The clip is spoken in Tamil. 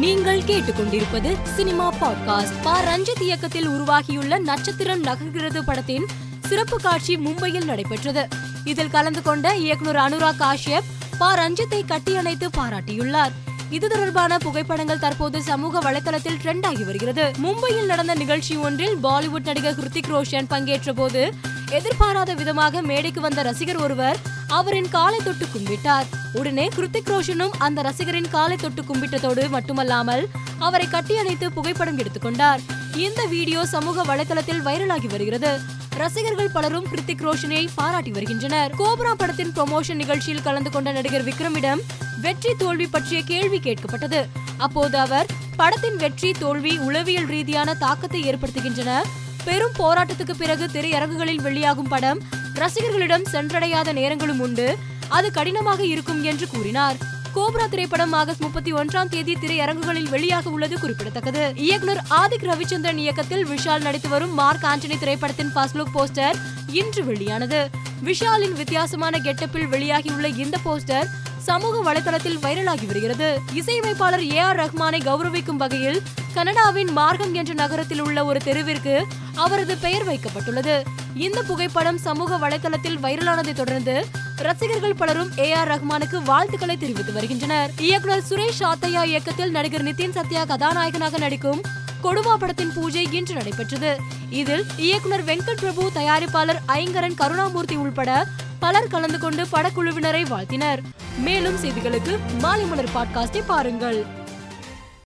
நீங்கள் கேட்டுக்கொண்டிருப்பது சினிமா பாட்காஸ்ட். பா. ரஞ்சித் இயக்கத்தில் உருவாகியுள்ள நட்சத்திரம் நகர்கிறது படத்தின் சிறப்பு காட்சி மும்பையில் நடைபெற்றது. இதில் கலந்து கொண்ட இயக்குனர் அனுராக் காஷ்யப் பா. ரஞ்சித்தை கட்டியணைத்து பாராட்டியுள்ளார். இது தொடர்பான புகைப்படங்கள் தற்போது சமூக வலைதளத்தில் ட்ரெண்ட் ஆகி வருகிறது. மும்பையில் நடந்த நிகழ்ச்சி ஒன்றில் பாலிவுட் நடிகர் ஹிருத்திக் ரோஷன் பங்கேற்ற போது எதிர்பாராத விதமாக மேடைக்கு வந்த ரசிகர் ஒருவர் அவரின் காலை தொட்டு கும்பிட்டார். உடனே கிருத்திக் ரோஷனும் அந்த ரசிகரின் காலை தொட்டு கும்பிட்டதோடு மட்டுமல்லாமல் அவரை கட்டியணைத்து புகைப்படம் எடுத்துக்கொண்டார் இந்த வீடியோ சமூக வலைதளத்தில் வைரலாகி வருகிறது. ரசிகர்கள் பலரும் கிருத்திக் ரோஷனை பாராட்டி வருகின்றனர். கோப்ரா படத்தின் ப்ரொமோஷன் நிகழ்ச்சியில் கலந்து கொண்ட நடிகர் விக்ரமிடம் வெற்றி தோல்வி பற்றிய கேள்வி கேட்கப்பட்டது. அப்போது அவர் படத்தின் வெற்றி தோல்வி உளவியல் ரீதியான தாக்கத்தை ஏற்படுத்துகின்றன. பெரும் போராட்டத்துக்கு பிறகு திரையரங்குகளில் வெளியாகும் படம் ரசிகர்களிடம் சென்றடையாத நேரங்களும் உண்டு. அது கடினமாக இருக்கும் என்று கூறினார். கோப்ரா திரைப்படம் ஆகஸ்ட் முப்பத்தி ஒன்றாம் தேதி திரையரங்குகளில் வெளியாக உள்ளது குறிப்பிடத்தக்கது. இயக்குனர் ஆதிக் ரவிச்சந்திரன் இயக்கத்தில் விஷால் நடித்து வரும் மார்க் ஆண்டனி திரைப்படத்தின் ஃபர்ஸ்ட் லுக் போஸ்டர் இன்று வெளியானது. விஷாலின் வித்தியாசமான கெட்டப்பில் வெளியாகியுள்ள இந்த போஸ்டர் சமூக வலைதளத்தில் வைரலாகி வருகிறது. இசையமைப்பாளர் ஏ ஆர் ரஹ்மானை கௌரவிக்கும் வகையில் கனடாவின் மார்க்கம் என்ற நகரத்தில் உள்ள ஒரு தெருவிற்கு அவரது பெயர் வைக்கப்பட்டுள்ளது. இந்த புகைப்படம் சமூக வலைதளத்தில் வைரலானதை தொடர்ந்து ரசிகர்கள் பலரும் ஏ ஆர் ரஹ்மானுக்கு வாழ்த்துக்களை தெரிவித்து வருகின்றனர். இயக்குனர் சுரேஷ் ஆத்தையா இயக்கத்தில் நடிகர் நிதின் சத்யா கதாநாயகனாக நடிக்கும் கொடுவா படத்தின் பூஜை இன்று நடைபெற்றது. இதில் இயக்குனர் வெங்கட் பிரபு தயாரிப்பாளர் ஐங்கரன் கருணாமூர்த்தி உள்பட பலர் கலந்து கொண்டு படக்குழுவினரை வாழ்த்தினர். மேலும் செய்திகளுக்கு மாலை மலர் பாட்காஸ்டை பாருங்கள்.